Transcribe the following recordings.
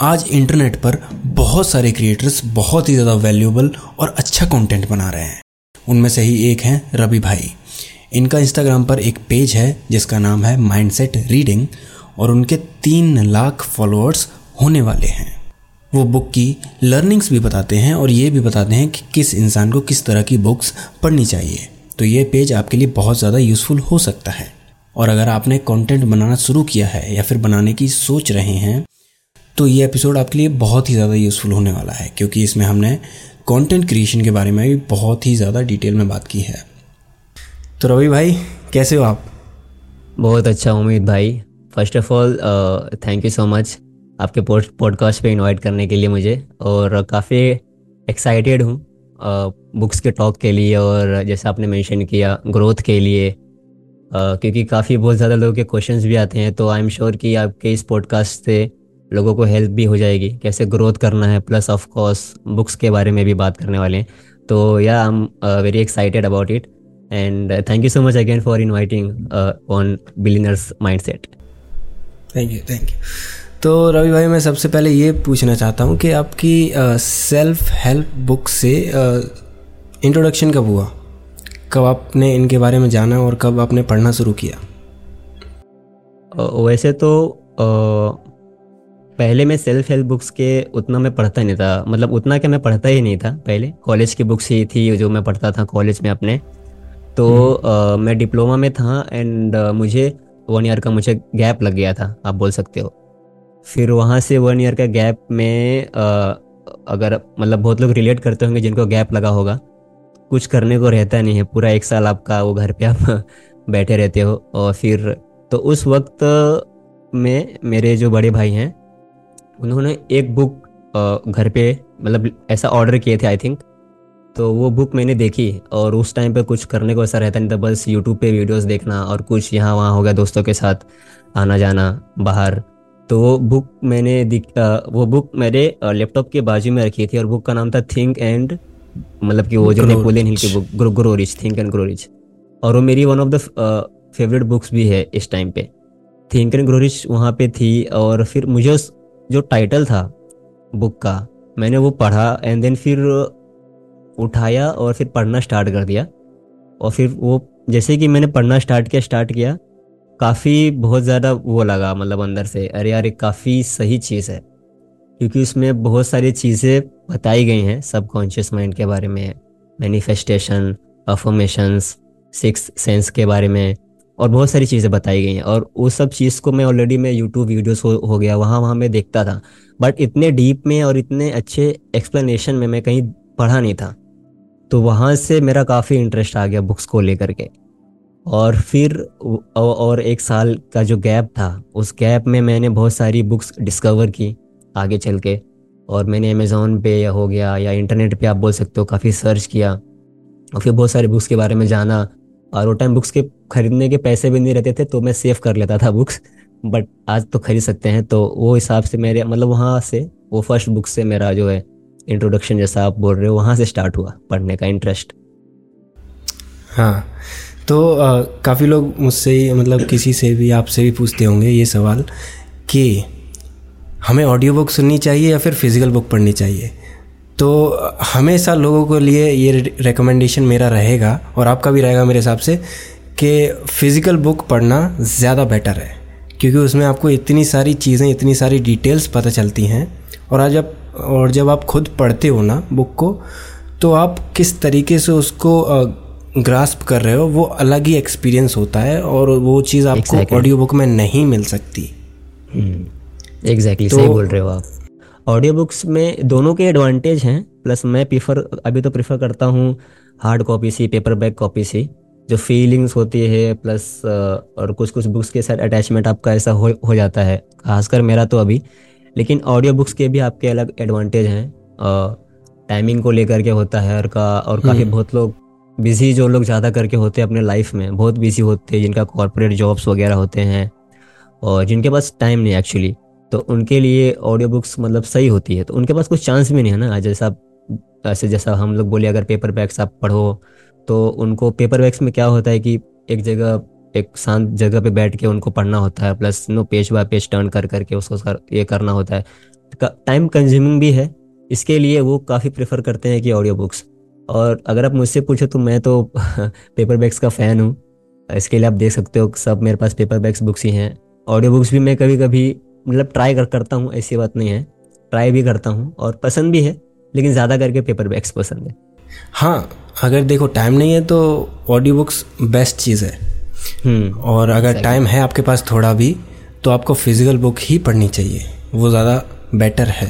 आज इंटरनेट पर बहुत सारे क्रिएटर्स बहुत ही ज़्यादा वैल्यूएबल और अच्छा कंटेंट बना रहे हैं। उनमें से ही एक हैं रवि भाई। इनका इंस्टाग्राम पर एक पेज है, जिसका नाम है माइंडसेट रीडिंग और उनके तीन लाख फॉलोअर्स होने वाले हैं। वो बुक की लर्निंग्स भी बताते हैं और ये भी बताते हैं कि किस इंसान को किस तरह की बुक्स पढ़नी चाहिए। तो ये पेज आपके लिए बहुत ज़्यादा यूज़फुल हो सकता है। और अगर आपने कंटेंट बनाना शुरू किया है या फिर बनाने की सोच रहे हैं तो ये एपिसोड आपके लिए बहुत ही ज़्यादा यूज़फुल होने वाला है क्योंकि इसमें हमने कंटेंट क्रिएशन के बारे में भी बहुत ही ज़्यादा डिटेल में बात की है। तो रवि भाई कैसे हो आप? बहुत अच्छा उम्मीद भाई। First of all thank you so much आपके पॉडकास्ट पे इनवाइट करने के लिए मुझे और काफ़ी एक्साइटेड हूँ बुक्स के टॉक के लिए और जैसे आपने मेंशन किया ग्रोथ के लिए। Uh, क्योंकि काफ़ी बहुत ज़्यादा लोगों के क्वेश्चंस भी आते हैं तो आई एम श्योर कि आपके इस पॉडकास्ट से लोगों को हेल्प भी हो जाएगी। कैसे ग्रोथ करना है प्लस ऑफ़ कोर्स बुक्स के बारे में भी बात करने वाले हैं। तो yeah I am very excited about it and thank you so much again for inviting on billionaires mindset thank you thank you तो रवि भाई मैं सबसे पहले ये पूछना चाहता हूँ कि आपकी सेल्फ हेल्प बुक से इंट्रोडक्शन कब हुआ? कब आपने इनके बारे में जाना और कब आपने पढ़ना शुरू किया? uh, वैसे तो uh, पहले मैं सेल्फ हेल्प बुक्स के उतना मैं पढ़ता नहीं था। मतलब उतना क्या मैं पढ़ता ही नहीं था पहले। कॉलेज की बुक्स ही थी जो मैं पढ़ता था कॉलेज में अपने। तो आ, मैं डिप्लोमा में था एंड मुझे वन ईयर का मुझे गैप लग गया था आप बोल सकते हो। फिर वहाँ से वन ईयर का गैप में आ, अगर मतलब बहुत लोग रिलेट करते होंगे जिनको गैप लगा होगा। कुछ करने को रहता नहीं है पूरा एक साल आपका वो घर पे आप बैठे रहते हो। और फिर तो उस वक्त में मेरे जो बड़े भाई हैं उन्होंने एक बुक घर पे मतलब ऐसा ऑर्डर किए थे आई थिंक तो वो बुक मैंने देखी और उस टाइम पे कुछ करने को ऐसा रहता नहीं था बस यूट्यूब पे वीडियोस देखना और कुछ यहाँ वहाँ हो गया दोस्तों के साथ आना जाना बाहर। तो वो बुक मैंने वो बुक मेरे लैपटॉप के बाजू में रखी थी और बुक का नाम था थिंक एंड मतलब कि वो जो नेपोलियन हिल की book grow grow rich think and grow rich और वो मेरी one of the favourite books भी है इस टाइम पे। थिंक एंड ग्रो रिच वहाँ पे थी और फिर मुझे उस जो टाइटल था बुक का, मैंने वो पढ़ा एंड देन फिर उठाया और फिर पढ़ना स्टार्ट कर दिया। और फिर वो, जैसे कि मैंने पढ़ना स्टार्ट किया स्टार्ट किया, काफ़ी बहुत ज़्यादा वो लगा मतलब अंदर से, अरे यार एक काफ़ी सही चीज़ है। क्योंकि उसमें बहुत सारी चीज़ें बताई गई हैं सब कॉन्शियस माइंड के बारे में मैनिफेस्टेशन अफॉर्मेशंस सिक्स सेंस के बारे में और बहुत सारी चीज़ें बताई गई हैं। और वो सब चीज़ को मैं ऑलरेडी मैं यूट्यूब वीडियोस हो, हो गया वहाँ वहाँ मैं देखता था। बट इतने डीप में और इतने अच्छे एक्सप्लेनेशन में मैं कहीं पढ़ा नहीं था। तो वहाँ से मेरा काफ़ी इंटरेस्ट आ गया बुक्स को लेकर के। और फिर और एक साल का जो गैप था उस गैप में मैंने बहुत सारी बुक्स डिस्कवर की आगे चल के। और मैंने अमेज़ोन पे या हो गया या इंटरनेट पे आप बोल सकते हो काफ़ी सर्च किया। और फिर बहुत सारी बुक्स के बारे में जाना और वो टाइम बुक्स के खरीदने के पैसे भी नहीं रहते थे तो मैं सेव कर लेता था बुक्स बट आज तो खरीद सकते हैं। तो वो हिसाब से मेरे मतलब वहाँ से, वो फ़र्स्ट बुक से मेरा जो है इंट्रोडक्शन जैसा आप बोल रहे हो, वहाँ से स्टार्ट हुआ पढ़ने का इंटरेस्ट हाँ तो काफ़ी लोग मुझसे मतलब किसी से भी, आपसे भी पूछते होंगे ये सवाल कि हमें ऑडियो बुक सुननी चाहिए या फिर फ़िज़िकल बुक पढ़नी चाहिए? तो हमेशा लोगों के लिए ये रिकमेंडेशन मेरा रहेगा और आपका भी रहेगा मेरे हिसाब से कि फ़िज़िकल बुक पढ़ना ज़्यादा बेटर है। क्योंकि उसमें आपको इतनी सारी चीज़ें इतनी सारी डिटेल्स पता चलती हैं और आज आप और जब आप खुद पढ़ते हो ना बुक को तो आप किस तरीके से उसको ग्रास्प कर रहे हो वो अलग ही एक्सपीरियंस होता है और वो चीज़ आपको ऑडियो exactly. बुक में नहीं मिल सकती। एग्जैक्टली exactly, तो, सही बोल रहे हो आप। ऑडियो बुक्स में दोनों के एडवांटेज हैं प्लस मैं प्रीफर अभी तो प्रीफर करता हूँ हार्ड कॉपी से पेपर बैक कॉपी से जो फीलिंग्स होती है प्लस और कुछ कुछ बुक्स के साथ अटैचमेंट आपका ऐसा हो हो जाता है खासकर मेरा तो अभी लेकिन ऑडियो बुक्स के भी आपके अलग एडवांटेज हैं टाइमिंग को लेकर के होता है और का और काफ़ी हम्म। बहुत लोग बिज़ी जो लोग ज़्यादा करके होते हैं अपने लाइफ में बहुत बिज़ी होते हैं जिनका कॉरपोरेट जॉब्स वगैरह होते हैं और जिनके पास टाइम नहीं एक्चुअली तो उनके लिए ऑडियो बुक्स मतलब सही होती है। तो उनके पास कुछ चांस भी नहीं है ना। जैसा, ऐसे जैसा हम लोग बोले, अगर पेपर बैग्स आप पढ़ो तो उनको पेपर बैग्स में क्या होता है कि एक जगह, एक शांत जगह पे बैठ के उनको पढ़ना होता है। Plus no page by page turn कर करके उसको सर ये करना होता है। टाइम कंज्यूमिंग भी है। इसके लिए वो काफ़ी प्रेफर करते हैं कि ऑडियो बुक्स और अगर आप मुझसे पूछो तो मैं तो पेपर बैग्स का फ़ैन हूँ। इसके लिए आप देख सकते हो, सब मेरे पास पेपर बैग्स बुक्स ही हैं। ऑडियो बुक्स भी मैं कभी कभी मतलब ट्राई कर करता हूँ ऐसी बात नहीं है। ट्राई भी करता हूँ और पसंद भी है लेकिन ज़्यादा करके पेपर बैग्स पसंद है हाँ अगर देखो टाइम नहीं है तो ऑडियो बुक्स बेस्ट चीज़ है। हम्म। और अगर टाइम है आपके पास थोड़ा भी तो आपको फ़िज़िकल बुक ही पढ़नी चाहिए। वो ज़्यादा बेटर है।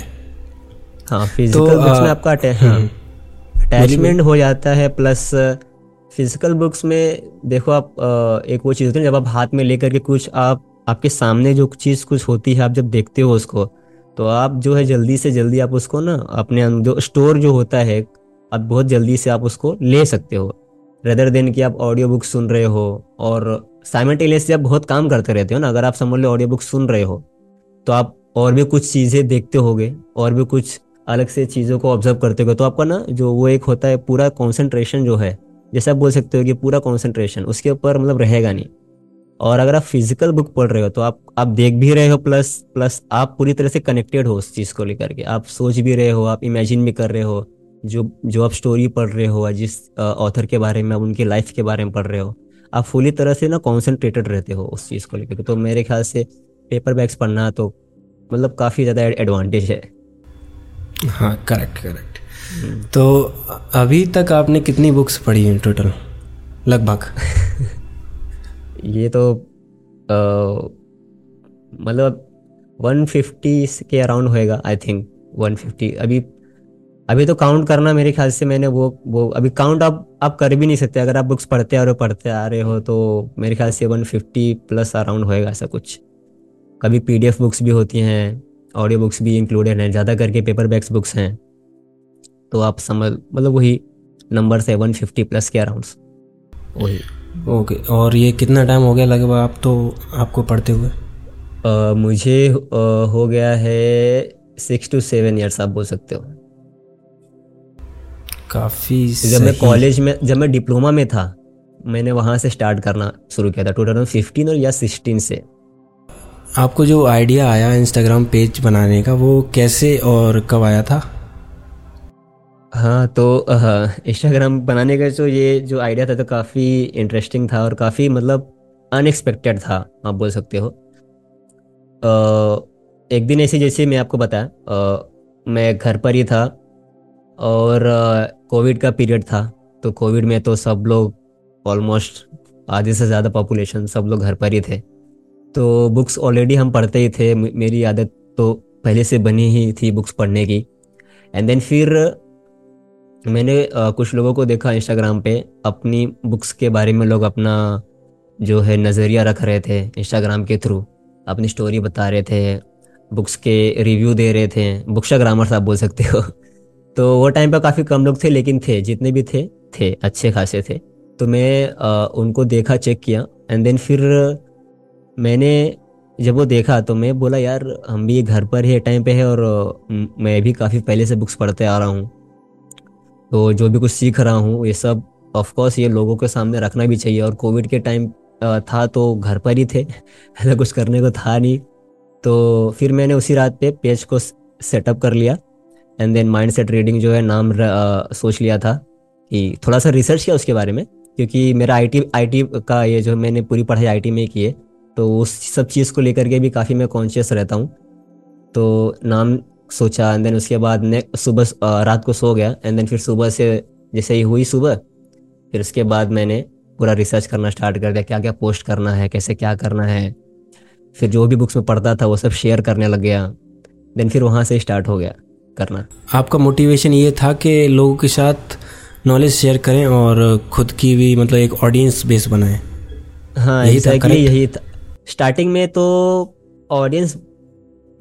हाँ फ़िज़िकल तो, बुक्स में आपका अटैचमेंट हो। जाता है प्लस फ़िज़िकल बुक्स में देखो आप एक वो चीज़ होती है जब आप हाथ में लेकर के कुछ आप आपके सामने जो चीज़ कुछ होती है, आप जब देखते हो उसको तो आप जो है जल्दी से जल्दी आप उसको ना, अपने जो स्टोर जो होता है, आप बहुत जल्दी से आप उसको ले सकते हो। रेदर देन कि आप ऑडियो बुक सुन रहे हो, और साइमल्टेनियसली आप बहुत काम करते रहते हो ना, अगर आप समझ लो ऑडियो बुक सुन रहे हो तो आप और भी कुछ चीज़ें देखते होगे, और भी कुछ अलग से चीज़ों को ऑब्ज़र्व करते हो तो आपका ना, जो वो एक होता है पूरा कॉन्सेंट्रेशन जो है, जैसे आप बोल सकते हो कि पूरा कॉन्सेंट्रेशन उसके ऊपर मतलब रहेगा नहीं। और अगर आप फ़िज़िकल बुक पढ़ रहे हो तो आप आप देख भी रहे हो प्लस प्लस आप पूरी तरह से कनेक्टेड हो उस चीज़ को लेकर के। आप सोच भी रहे हो आप इमेजिन भी कर रहे हो जो जो आप स्टोरी पढ़ रहे हो या जिस ऑथर के बारे में आप उनकी लाइफ के बारे में पढ़ रहे हो आप फुली तरह से ना कॉन्सेंट्रेटेड रहते हो उस चीज़ को लेकर के। तो मेरे ख्याल से पेपर बैग्स पढ़ना तो मतलब काफ़ी ज़्यादा एडवांटेज है। हाँ करेक्ट करेक्ट तो अभी तक आपने कितनी बुक्स पढ़ी हैं टोटल लगभग? ये तो मतलब 150 के अराउंड होएगा आई थिंक 150 अभी अभी तो काउंट करना मेरे ख्याल से मैंने वो वो, अभी काउंट आप आप कर भी नहीं सकते। अगर आप बुक्स पढ़ते हो, पढ़ते आ रहे हो तो मेरे ख्याल से 150 प्लस अराउंड होएगा ऐसा कुछ। कभी पीडीएफ बुक्स भी होती हैं ऑडियो बुक्स भी इंक्लूडेड हैं, ज़्यादा करके पेपर बुक्स हैं। तो आप समझ मतलब वही नंबर से 150 प्लस के अराउंड वही। ओके और ये कितना टाइम हो गया लगभग आप तो आपको पढ़ते हुए? अ, मुझे अ, हो गया है सिक्स टू सेवन ईयर्स आप बोल सकते हो। काफ़ी जब मैं कॉलेज में जब मैं डिप्लोमा में था मैंने वहाँ से स्टार्ट करना शुरू किया था 2015 और या 16 से। आपको जो आइडिया आया इंस्टाग्राम पेज बनाने का वो कैसे और कब आया था? हाँ तो इंस्टाग्राम बनाने का जो ये जो आइडिया था तो काफ़ी इंटरेस्टिंग था और काफ़ी मतलब अनएक्सपेक्टेड था आप बोल सकते हो। अ, एक दिन ऐसे जैसे मैं आपको बताया मैं घर पर ही था और कोविड का पीरियड था तो कोविड में तो सब लोग ऑलमोस्ट आधे से ज़्यादा पॉपुलेशन सब लोग घर पर ही थे। तो बुक्स ऑलरेडी हम पढ़ते ही थे मेरी आदत तो पहले से बनी ही थी बुक्स पढ़ने की। एंड देन फिर मैंने कुछ लोगों को देखा इंस्टाग्राम पे अपनी बुक्स के बारे में लोग अपना जो है नज़रिया रख रहे थे इंस्टाग्राम के थ्रू अपनी स्टोरी बता रहे थे बुक्स के रिव्यू दे रहे थे बुक्साग्रामर्स साहब बोल सकते हो। तो वो टाइम पर काफ़ी कम लोग थे लेकिन थे जितने भी थे थे अच्छे खासे थे। तो मैं अ, उनको देखा चेक किया एंड देन फिर मैंने जब वो देखा तो मैं बोला यार हम भी घर पर ही टाइम पे है और मैं भी काफ़ी पहले से बुक्स पढ़ते आ रहा हूँ। तो जो भी कुछ सीख रहा हूँ ये सब ऑफकोर्स ये लोगों के सामने रखना भी चाहिए। और कोविड के टाइम था तो घर पर ही थे। ऐसा कुछ करने को था नहीं। तो फिर मैंने उसी रात पे पेज को सेटअप कर लिया। And then mindset reading जो है नाम अ, सोच लिया था कि थोड़ा सा रिसर्च किया उसके बारे में। क्योंकि मेरा आईटी आईटी का ये जो मैंने पूरी पढ़ाई आईटी में की है तो उस सब चीज़ को लेकर के भी काफ़ी मैं कॉन्शियस रहता हूँ। तो नाम सोचा एंड देन उसके बाद ने सुबह रात को सो गया एंड देन फिर सुबह से जैसे ही हुई सुबह फिर उसके बाद मैंने पूरा रिसर्च करना स्टार्ट कर दिया क्या क्या पोस्ट करना है कैसे क्या करना है। फिर जो भी बुक्स में पढ़ता था वो सब शेयर करने लग गया। देन फिर वहाँ से स्टार्ट हो गया करना। आपका मोटिवेशन ये था कि लोगों के साथ नॉलेज शेयर करें और खुद की भी मतलब एक ऑडियंस बेस बनाएँ। हाँ यही था, यही था। स्टार्टिंग में तो ऑडियंस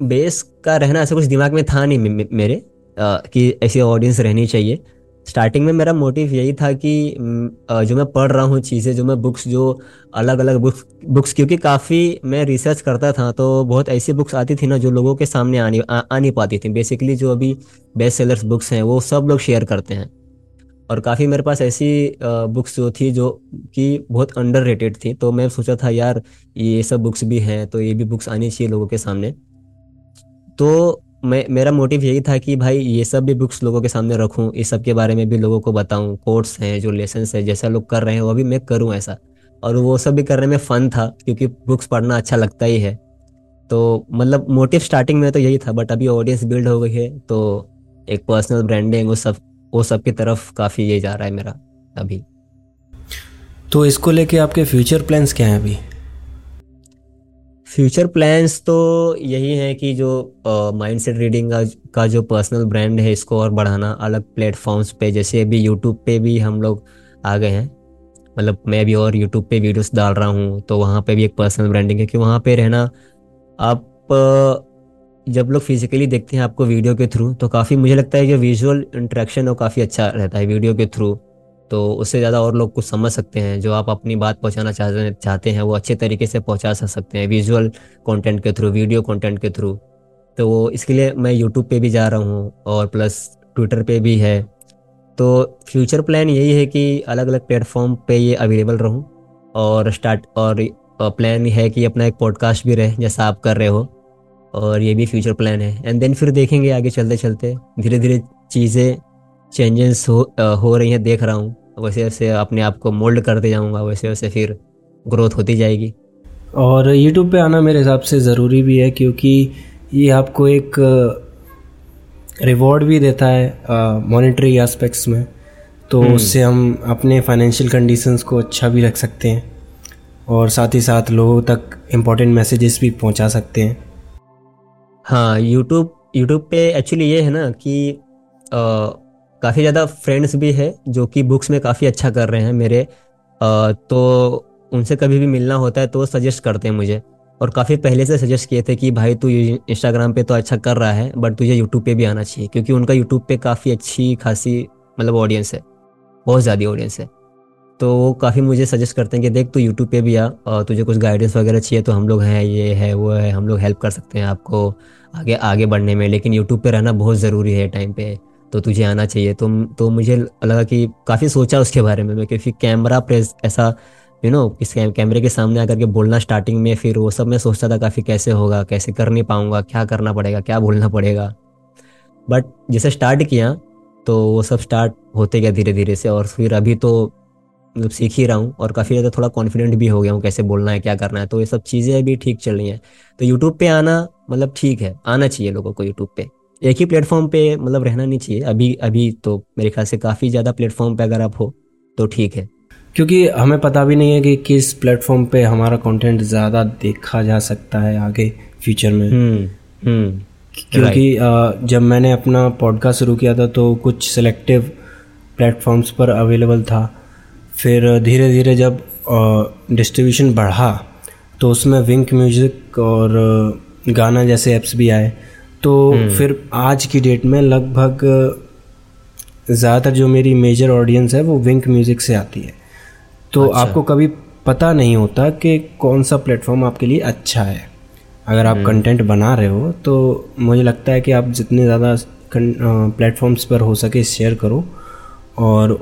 बेस का रहना ऐसा कुछ दिमाग में था नहीं मेरे अ, कि ऐसी ऑडियंस रहनी चाहिए। स्टार्टिंग में मेरा मोटिव यही था कि जो मैं पढ़ रहा हूँ चीज़ें जो मैं बुक्स जो अलग अलग बुक्स बुक्स क्योंकि काफ़ी मैं रिसर्च करता था तो बहुत ऐसी बुक्स आती थी ना जो लोगों के सामने आनी आ, आ नहीं पाती थी। बेसिकली जो अभी बेस्ट सेलर्स बुक्स हैं वो सब लोग शेयर करते हैं। और काफ़ी मेरे पास ऐसी बुक्स जो थी जो कि बहुत अंडर थी तो मैं सोचा था यार ये सब बुक्स भी हैं तो ये भी बुक्स आनी चाहिए लोगों के सामने। तो मैं, मेरा मोटिव यही था कि भाई, ये सब भी बुक्स लोगों के सामने रखूँ, इस सब के बारे में भी लोगों को बताऊँ कोर्स हैं, जो लेसन है, जैसा लोग कर रहे हैं, वो भी मैं करूँ ऐसा। और वो सब भी करने में फन था, क्योंकि बुक्स पढ़ना अच्छा लगता ही है। तो मतलब मोटिव स्टार्टिंग में तो यही था बट अभी ऑडियंस बिल्ड हो गई है तो एक पर्सनल ब्रांडिंग वो सब वो सब की तरफ़ काफ़ी ये जा रहा है मेरा, अभी। तो इसको लेके आपके फ्यूचर प्लान्स क्या हैं अभी? फ्यूचर प्लान्स तो यही है कि जो माइंड सेट रीडिंग का, का जो पर्सनल ब्रांड है इसको और बढ़ाना अलग प्लेटफॉर्म्स पे जैसे अभी यूट्यूब पे भी हम लोग आ गए हैं। मतलब मैं भी और यूट्यूब पे वीडियोस डाल रहा हूँ तो वहाँ पे भी एक पर्सनल ब्रांडिंग है कि वहाँ पे रहना आप जब लोग फिजिकली देखते हैं आपको वीडियो के थ्रू तो काफ़ी मुझे लगता है कि विजुअल इंट्रैक्शन वो काफ़ी अच्छा रहता है वीडियो के थ्रू तो उससे ज़्यादा और लोग कुछ समझ सकते हैं। जो आप अपनी बात पहुंचाना चाहते चाहते हैं, वो अच्छे तरीके से पहुँचा सकते हैं विजुअल कंटेंट के थ्रू वीडियो कंटेंट के थ्रू तो वो इसके लिए मैं यूट्यूब पे भी जा रहा हूँ और प्लस ट्विटर पे भी है। तो फ्यूचर प्लान यही है कि अलग अलग प्लेटफॉर्म पे ये अवेलेबल रहूँ और स्टार्ट और प्लान है कि अपना एक पॉडकास्ट भी रहे, जैसा आप कर रहे हो। और ये भी फ्यूचर प्लान है। एंड देन फिर देखेंगे आगे चलते चलते धीरे धीरे चीज़ें चेंजेस हो हो रही हैं, देख रहा हूँ। वैसे वैसे अपने आप को मोल्ड करते जाऊँगा वैसे वैसे फिर ग्रोथ होती जाएगी। और यूट्यूब पे आना मेरे हिसाब से ज़रूरी भी है क्योंकि ये आपको एक रिवॉर्ड भी देता है मॉनेटरी एस्पेक्ट्स में। तो हम्म। उससे हम अपने फाइनेंशियल कंडीशंस को अच्छा भी रख सकते हैं और साथ ही साथ लोगों तक इम्पोर्टेंट मैसेजेस भी पहुँचा सकते हैं। हाँ यूट्यूब यूट्यूब पे एक्चुअली ये है ना कि काफ़ी ज़्यादा फ्रेंड्स भी है जो कि बुक्स में काफ़ी अच्छा कर रहे हैं मेरे। आ, तो उनसे कभी भी मिलना होता है तो सजेस्ट करते हैं मुझे। और काफ़ी पहले से सजेस्ट किए थे कि भाई तू इंस्टाग्राम पे तो अच्छा कर रहा है बट तुझे यूट्यूब पे भी आना चाहिए क्योंकि उनका यूट्यूब पे काफ़ी अच्छी खासी मतलब ऑडियंस है। बहुत ज़्यादा ऑडियंस है। तो वो काफ़ी मुझे सजेस्ट करते हैं कि देख तू यूट्यूब पे भी आ और तुझे कुछ गाइडेंस वगैरह चाहिए तो हम लोग हैं ये है वो है हम लोग हेल्प कर सकते हैं आपको आगे आगे बढ़ने में। लेकिन यूट्यूब पे रहना बहुत ज़रूरी है टाइम पे। तो तुझे आना चाहिए। तो तो मुझे लगा कि काफ़ी सोचा उसके बारे में मैं, क्योंकि कैमरा प्रेस ऐसा यू नो किस कैमरे के सामने आकर के बोलना स्टार्टिंग में फिर वो सब मैं सोचता था काफ़ी कैसे होगा, कैसे कर नहीं पाऊँगा, क्या करना पड़ेगा, क्या बोलना पड़ेगा। बट जैसे स्टार्ट किया तो वो सब स्टार्ट होते गया धीरे धीरे से और फिर अभी तो मतलब सीख ही रहा हूँ और काफ़ी ज़्यादा थोड़ा कॉन्फिडेंट भी हो गया हूँ कैसे बोलना है, क्या करना है। तो ये सब चीज़ें अभी ठीक चल रही हैं। तो यूट्यूब पे आना मतलब ठीक है, आना चाहिए लोगों को यूट्यूब पे। एक ही प्लेटफॉर्म पे मतलब रहना नहीं चाहिए। अभी अभी तो मेरे ख्याल से काफ़ी ज़्यादा प्लेटफॉर्म पे अगर आप हो तो ठीक है। क्योंकि हमें पता भी नहीं है कि किस प्लेटफॉर्म पे हमारा कंटेंट ज़्यादा देखा जा सकता है आगे फ्यूचर में। हम्म हम्म क्योंकि जब मैंने अपना पॉडकास्ट शुरू किया था तो कुछ सिलेक्टिव प्लेटफॉर्म्स पर अवेलेबल था। फिर धीरे धीरे जब डिस्ट्रीब्यूशन बढ़ा तो उसमें विंक म्यूज़िक और गाना जैसे ऐप्स भी आए। तो हम्म। फिर आज की डेट में लगभग ज़्यादातर जो मेरी मेजर ऑडियंस है वो विंक म्यूज़िक से आती है तो अच्छा। आपको कभी पता नहीं होता कि कौन सा प्लेटफॉर्म आपके लिए अच्छा है अगर आप कंटेंट हम्म। बना रहे हो तो मुझे लगता है कि आप जितने ज़्यादा प्लेटफॉर्म्स पर हो सके शेयर करो और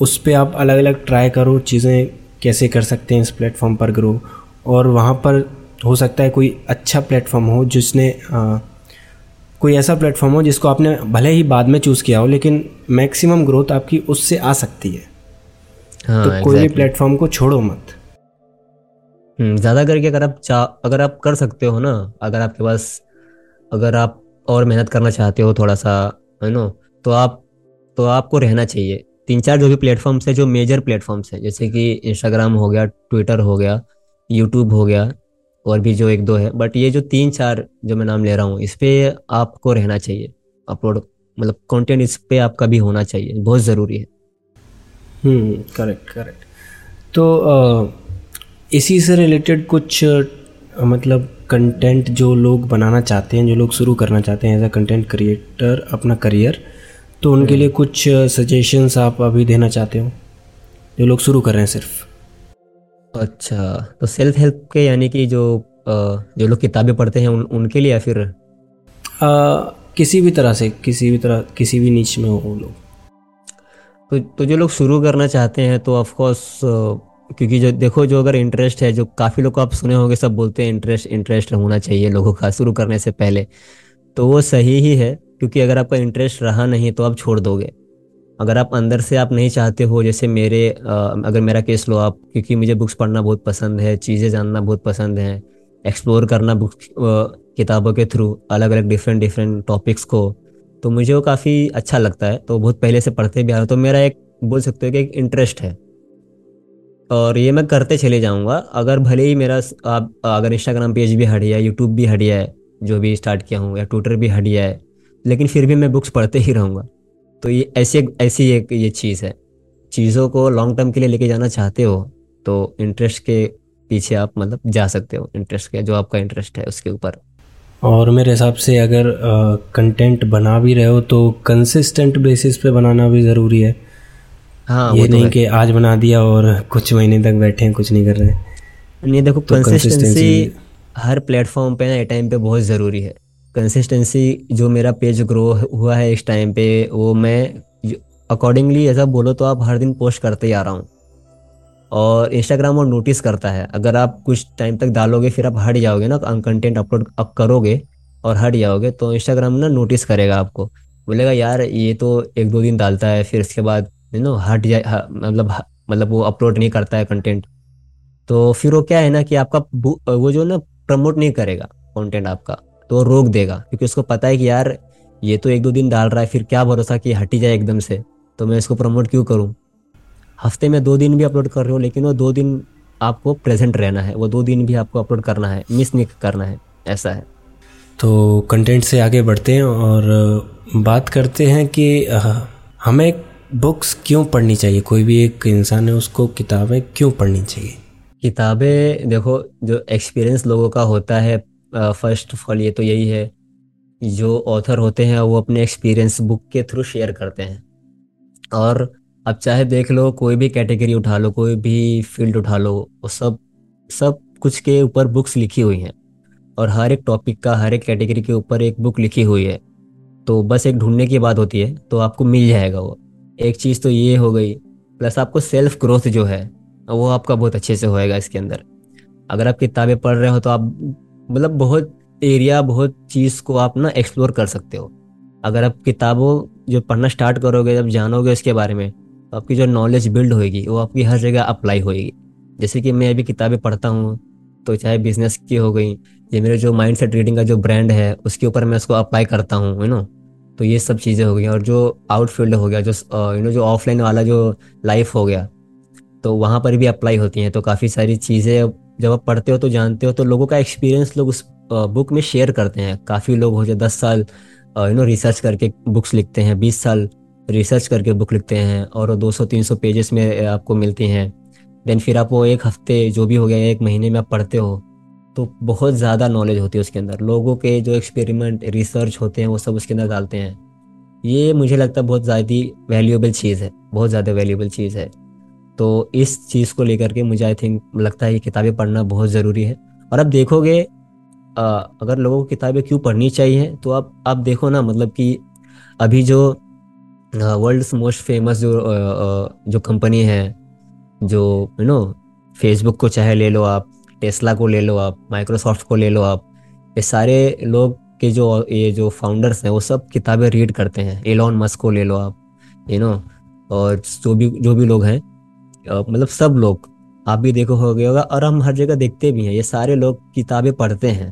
उस पर आप अलग अलग ट्राई करो चीज़ें कैसे कर सकते हैं इस प्लेटफॉर्म पर ग्रो और वहाँ पर हो सकता है कोई अच्छा प्लेटफॉर्म हो जिसने कोई ऐसा प्लेटफॉर्म हो जिसको आपने भले ही बाद में चूज़ किया हो लेकिन मैक्सिमम ग्रोथ आपकी उससे आ सकती है। हाँ, तो कोई भी प्लेटफॉर्म को छोड़ो मत। हम्म, ज़्यादा करके अगर आप चाह अगर आप कर सकते हो ना अगर आपके पास अगर आप और मेहनत करना चाहते हो थोड़ा सा है नो तो आप तो आपको रहना चाहिए। तीन चार जो भी प्लेटफॉर्म्स है जो मेजर प्लेटफॉर्म्स है जैसे कि इंस्टाग्राम हो गया ट्विटर हो गया यूट्यूब हो गया और भी जो एक दो है। बट ये जो तीन चार जो मैं नाम ले रहा हूँ इस पर आपको रहना चाहिए। अपलोड मतलब कंटेंट इस पे आपका भी होना चाहिए। बहुत ज़रूरी है। हम्म करेक्ट करेक्ट तो आ, इसी से रिलेटेड कुछ मतलब कंटेंट जो लोग बनाना चाहते हैं जो लोग शुरू करना चाहते हैं एज अ कंटेंट क्रिएटर अपना करियर तो उनके लिए कुछ सजेशंस आप अभी देना चाहते हो? जो लोग शुरू कर रहे हैं सिर्फ़। अच्छा तो सेल्फ हेल्प के यानी कि जो जो लोग किताबें पढ़ते हैं उन, उनके लिए या फिर? आ, किसी भी तरह से किसी भी तरह किसी भी नीच में हो वो लोग। तो तो जो लोग शुरू करना चाहते हैं तो ऑफ़ कोर्स क्योंकि जो देखो जो अगर इंटरेस्ट है जो काफ़ी लोग आप सुने होंगे सब बोलते हैं इंटरेस्ट इंटरेस्ट होना चाहिए लोगों का शुरू करने से पहले। तो वो सही ही है क्योंकि अगर आपका इंटरेस्ट रहा नहीं तो आप छोड़ दोगे। अगर आप अंदर से आप नहीं चाहते हो, जैसे मेरे अगर मेरा केस लो आप, क्योंकि मुझे बुक्स पढ़ना बहुत पसंद है, चीज़ें जानना बहुत पसंद है एक्सप्लोर करना बुक्स किताबों के थ्रू अलग अलग डिफरेंट डिफरेंट टॉपिक्स को तो मुझे वो काफ़ी अच्छा लगता है। तो बहुत पहले से पढ़ते भी आ रहा तो मेरा एक, बोल सकते हो कि एक इंटरेस्ट है। और ये मैं करते चले जाऊँगा। अगर भले ही मेरा आप, अगर इंस्टाग्राम पेज भी हट है यूट्यूब भी हट है, जो भी स्टार्ट किया हूँ, या ट्विटर भी हट है, लेकिन फिर भी मैं बुक्स पढ़ते ही रहूँगा। तो ये ऐसी ऐसी एक ये चीज़ है। चीज़ों को लॉन्ग टर्म के लिए लेके जाना चाहते हो तो इंटरेस्ट के पीछे आप मतलब जा सकते हो इंटरेस्ट के जो आपका इंटरेस्ट है उसके ऊपर। और मेरे हिसाब से अगर कंटेंट बना भी रहे हो तो कंसिस्टेंट बेसिस पे बनाना भी ज़रूरी है। हाँ ये तो नहीं कि आज बना दिया और कुछ महीने तक बैठे हैं कुछ नहीं कर रहे। हैं नहीं देखो तो कंसिस्टेंसी हर प्लेटफॉर्म पे ना टाइम पे बहुत ज़रूरी है। कंसिस्टेंसी जो मेरा पेज ग्रो हुआ है इस टाइम पे, वो मैं अकॉर्डिंगली ऐसा बोलो तो आप हर दिन पोस्ट करते ही आ रहा हूँ। और इंस्टाग्राम और नोटिस करता है। अगर आप कुछ टाइम तक डालोगे, फिर आप हट जाओगे ना कंटेंट अपलोड अप करोगे और हट जाओगे तो इंस्टाग्राम ना नोटिस करेगा आपको। बोलेगा, यार, ये तो एक दो दिन डालता है, फिर इसके बाद यू नो हट जाए मतलब मतलब वो अपलोड नहीं करता है कंटेंट तो फिर वो क्या है ना कि आपका वो जो ना प्रमोट नहीं करेगा कंटेंट आपका। तो वो रोक देगा। क्योंकि उसको पता है कि यार ये तो एक दो दिन डाल रहा है फिर क्या भरोसा कि हटी जाए एकदम से? तो मैं इसको प्रमोट क्यों करूँ? हफ़्ते में दो दिन भी अपलोड कर रहे हो लेकिन वो दो दिन आपको प्रेजेंट रहना है। वो दो दिन भी आपको अपलोड करना है मिस नहीं करना है ऐसा है। तो कंटेंट से आगे बढ़ते हैं और बात करते हैं कि हमें बुक्स क्यों पढ़नी चाहिए? कोई भी एक इंसान है उसको किताबें क्यों पढ़नी चाहिए? किताबें देखो जो एक्सपीरियंस लोगों का होता है फ़र्स्ट ऑफ़ ऑल ये तो यही है जो ऑथर होते हैं, वो अपने एक्सपीरियंस बुक के थ्रू शेयर करते हैं। और अब चाहे देख लो, कोई भी कैटेगरी उठा लो, कोई भी फ़ील्ड उठा लो, वो सब सब कुछ के ऊपर बुक्स लिखी हुई हैं। और हर एक टॉपिक का, हर एक कैटेगरी के ऊपर एक बुक लिखी हुई है। तो बस एक ढूँढने की बात होती है तो आपको मिल जाएगा वो। एक चीज़ तो ये हो गई प्लस आपको सेल्फ ग्रोथ जो है, वो आपका बहुत अच्छे से होएगा इसके अंदर। अगर आप किताबें पढ़ रहे हो तो आप मतलब बहुत एरिया बहुत चीज़ को आप ना एक्सप्लोर कर सकते हो। अगर आप किताबों जो पढ़ना स्टार्ट करोगे, जब जानोगे उसके बारे में तो आपकी जो नॉलेज बिल्ड होएगी, वो आपकी हर जगह अप्लाई होएगी। जैसे कि मैं अभी किताबें पढ़ता हूँ तो चाहे बिज़नेस की हो गई, ये मेरे जो माइंड सेट रीडिंग का जो ब्रांड है, उसके ऊपर मैं उसको अप्लाई करता हूँ यू नो तो ये सब चीज़ें हो गई, और जो आउटफील्ड हो गया, जो यू नो जो ऑफलाइन वाला जो लाइफ हो गया तो वहाँ पर भी अप्लाई होती हैं तो काफ़ी सारी चीज़ें जब आप पढ़ते हो तो जानते हो तो लोगों का एक्सपीरियंस लोग उस बुक में शेयर करते हैं। काफ़ी लोग हो जाए दस साल यू नो रिसर्च करके बुक्स लिखते हैं, बीस साल रिसर्च करके बुक लिखते हैं और दो सौ, तीन सौ पेजेस में आपको मिलती हैं। देन फिर आप वो एक हफ़्ते, जो भी हो गया, एक महीने में आप पढ़ते हो तो बहुत ज़्यादा नॉलेज होती है उसके अंदर। लोगों के जो एक्सपेरिमेंट रिसर्च होते हैं, वो सब उसके अंदर डालते हैं। ये मुझे लगता है बहुत ज़्यादा वैल्यूएबल चीज़ है, बहुत ज़्यादा वैल्यूएबल चीज़ है। तो इस चीज़ को लेकर के मुझे आई थिंक लगता है ये किताबें पढ़ना बहुत ज़रूरी है। और अब देखोगे अगर लोगों को किताबें क्यों पढ़नी चाहिए तो आप आप देखो ना मतलब कि अभी जो वर्ल्ड मोस्ट फ़ेमस जो जो कंपनी है, जो यू नो फेसबुक को चाहे ले लो आप टेस्ला को ले लो आप माइक्रोसॉफ्ट को ले लो आप, ये सारे लोग के जो, ये जो फाउंडर्स हैं, वो सब किताबें रीड करते हैं। एलॉन मस्क को ले लो आप यू नो और जो भी जो भी लोग हैं मतलब सब लोग, आप भी देखो हो गया होगा, और हम हर जगह देखते भी हैं, ये सारे लोग किताबें पढ़ते हैं।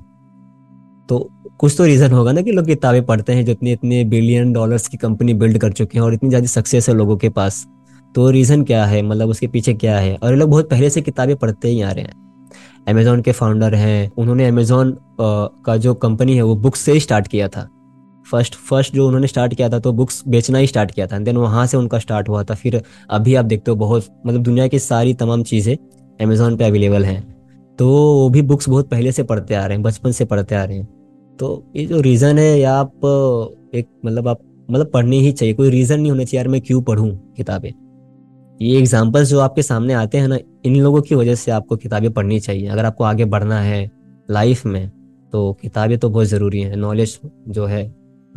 तो कुछ तो रीज़न होगा ना कि लोग किताबें पढ़ते हैं, जो इतने इतने बिलियन डॉलर्स की कंपनी बिल्ड कर चुके हैं और इतनी ज़्यादा सक्सेस है लोगों के पास। तो रीज़न क्या है मतलब उसके पीछे क्या है? और ये लोग बहुत पहले से किताबें पढ़ते ही आ रहे हैं। अमेजोन के फाउंडर हैं, उन्होंने अमेजोन का जो कंपनी है, वो बुक से ही स्टार्ट किया था। फ़र्स्ट फ़र्स्ट जो उन्होंने स्टार्ट किया था तो बुक्स बेचना ही स्टार्ट किया था। देन वहाँ से उनका स्टार्ट हुआ था। फिर अभी आप देखते हो बहुत मतलब दुनिया की सारी तमाम चीज़ें अमेजोन पे अवेलेबल हैं। तो वो भी बुक्स बहुत पहले से पढ़ते आ रहे हैं, बचपन से पढ़ते आ रहे हैं। तो ये जो रीज़न है, या आप एक मतलब आप मतलब पढ़नी ही चाहिए। कोई रीज़न नहीं होना चाहिए, यार मैं क्यों पढ़ूँ किताबें? ये एग्जाम्पल्स जो आपके सामने आते हैं ना, इन लोगों की वजह से आपको किताबें पढ़नी चाहिए। अगर आपको आगे बढ़ना है लाइफ में तो किताबें तो बहुत ज़रूरी हैं। नॉलेज जो है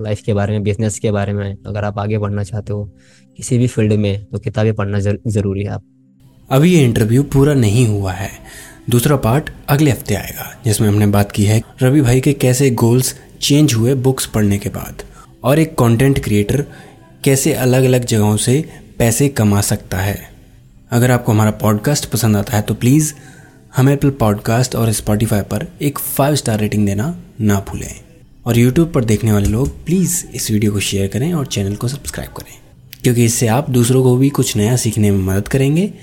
लाइफ के बारे में, बिज़नेस के बारे में, अगर आप आगे बढ़ना चाहते हो, किसी भी फ़ील्ड में तो किताबें पढ़ना ज़रूरी है आप। अभी ये इंटरव्यू पूरा नहीं हुआ है। दूसरा पार्ट अगले हफ़्ते आएगा, जिसमें हमने बात की है रवि भाई के कैसे गोल्स चेंज हुए बुक्स पढ़ने के बाद, और एक कंटेंट क्रिएटर कैसे अलग अलग जगहों से पैसे कमा सकता है। अगर आपको हमारा पॉडकास्ट पसंद आता है तो प्लीज़ हमें एप्पल पॉडकास्ट और स्पॉटिफाई पर एक फाइव स्टार रेटिंग देना ना भूलें। और यूट्यूब पर देखने वाले लोग प्लीज़ इस वीडियो को शेयर करें और चैनल को सब्सक्राइब करें। क्योंकि इससे आप दूसरों को भी कुछ नया सीखने में मदद करेंगे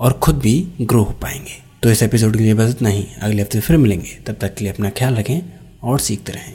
और खुद भी ग्रो हो पाएँगे। तो इस एपिसोड के लिए बस इतना ही। अगले हफ़्ते फिर मिलेंगे। तब तक के लिए अपना ख्याल रखें और सीखते रहें।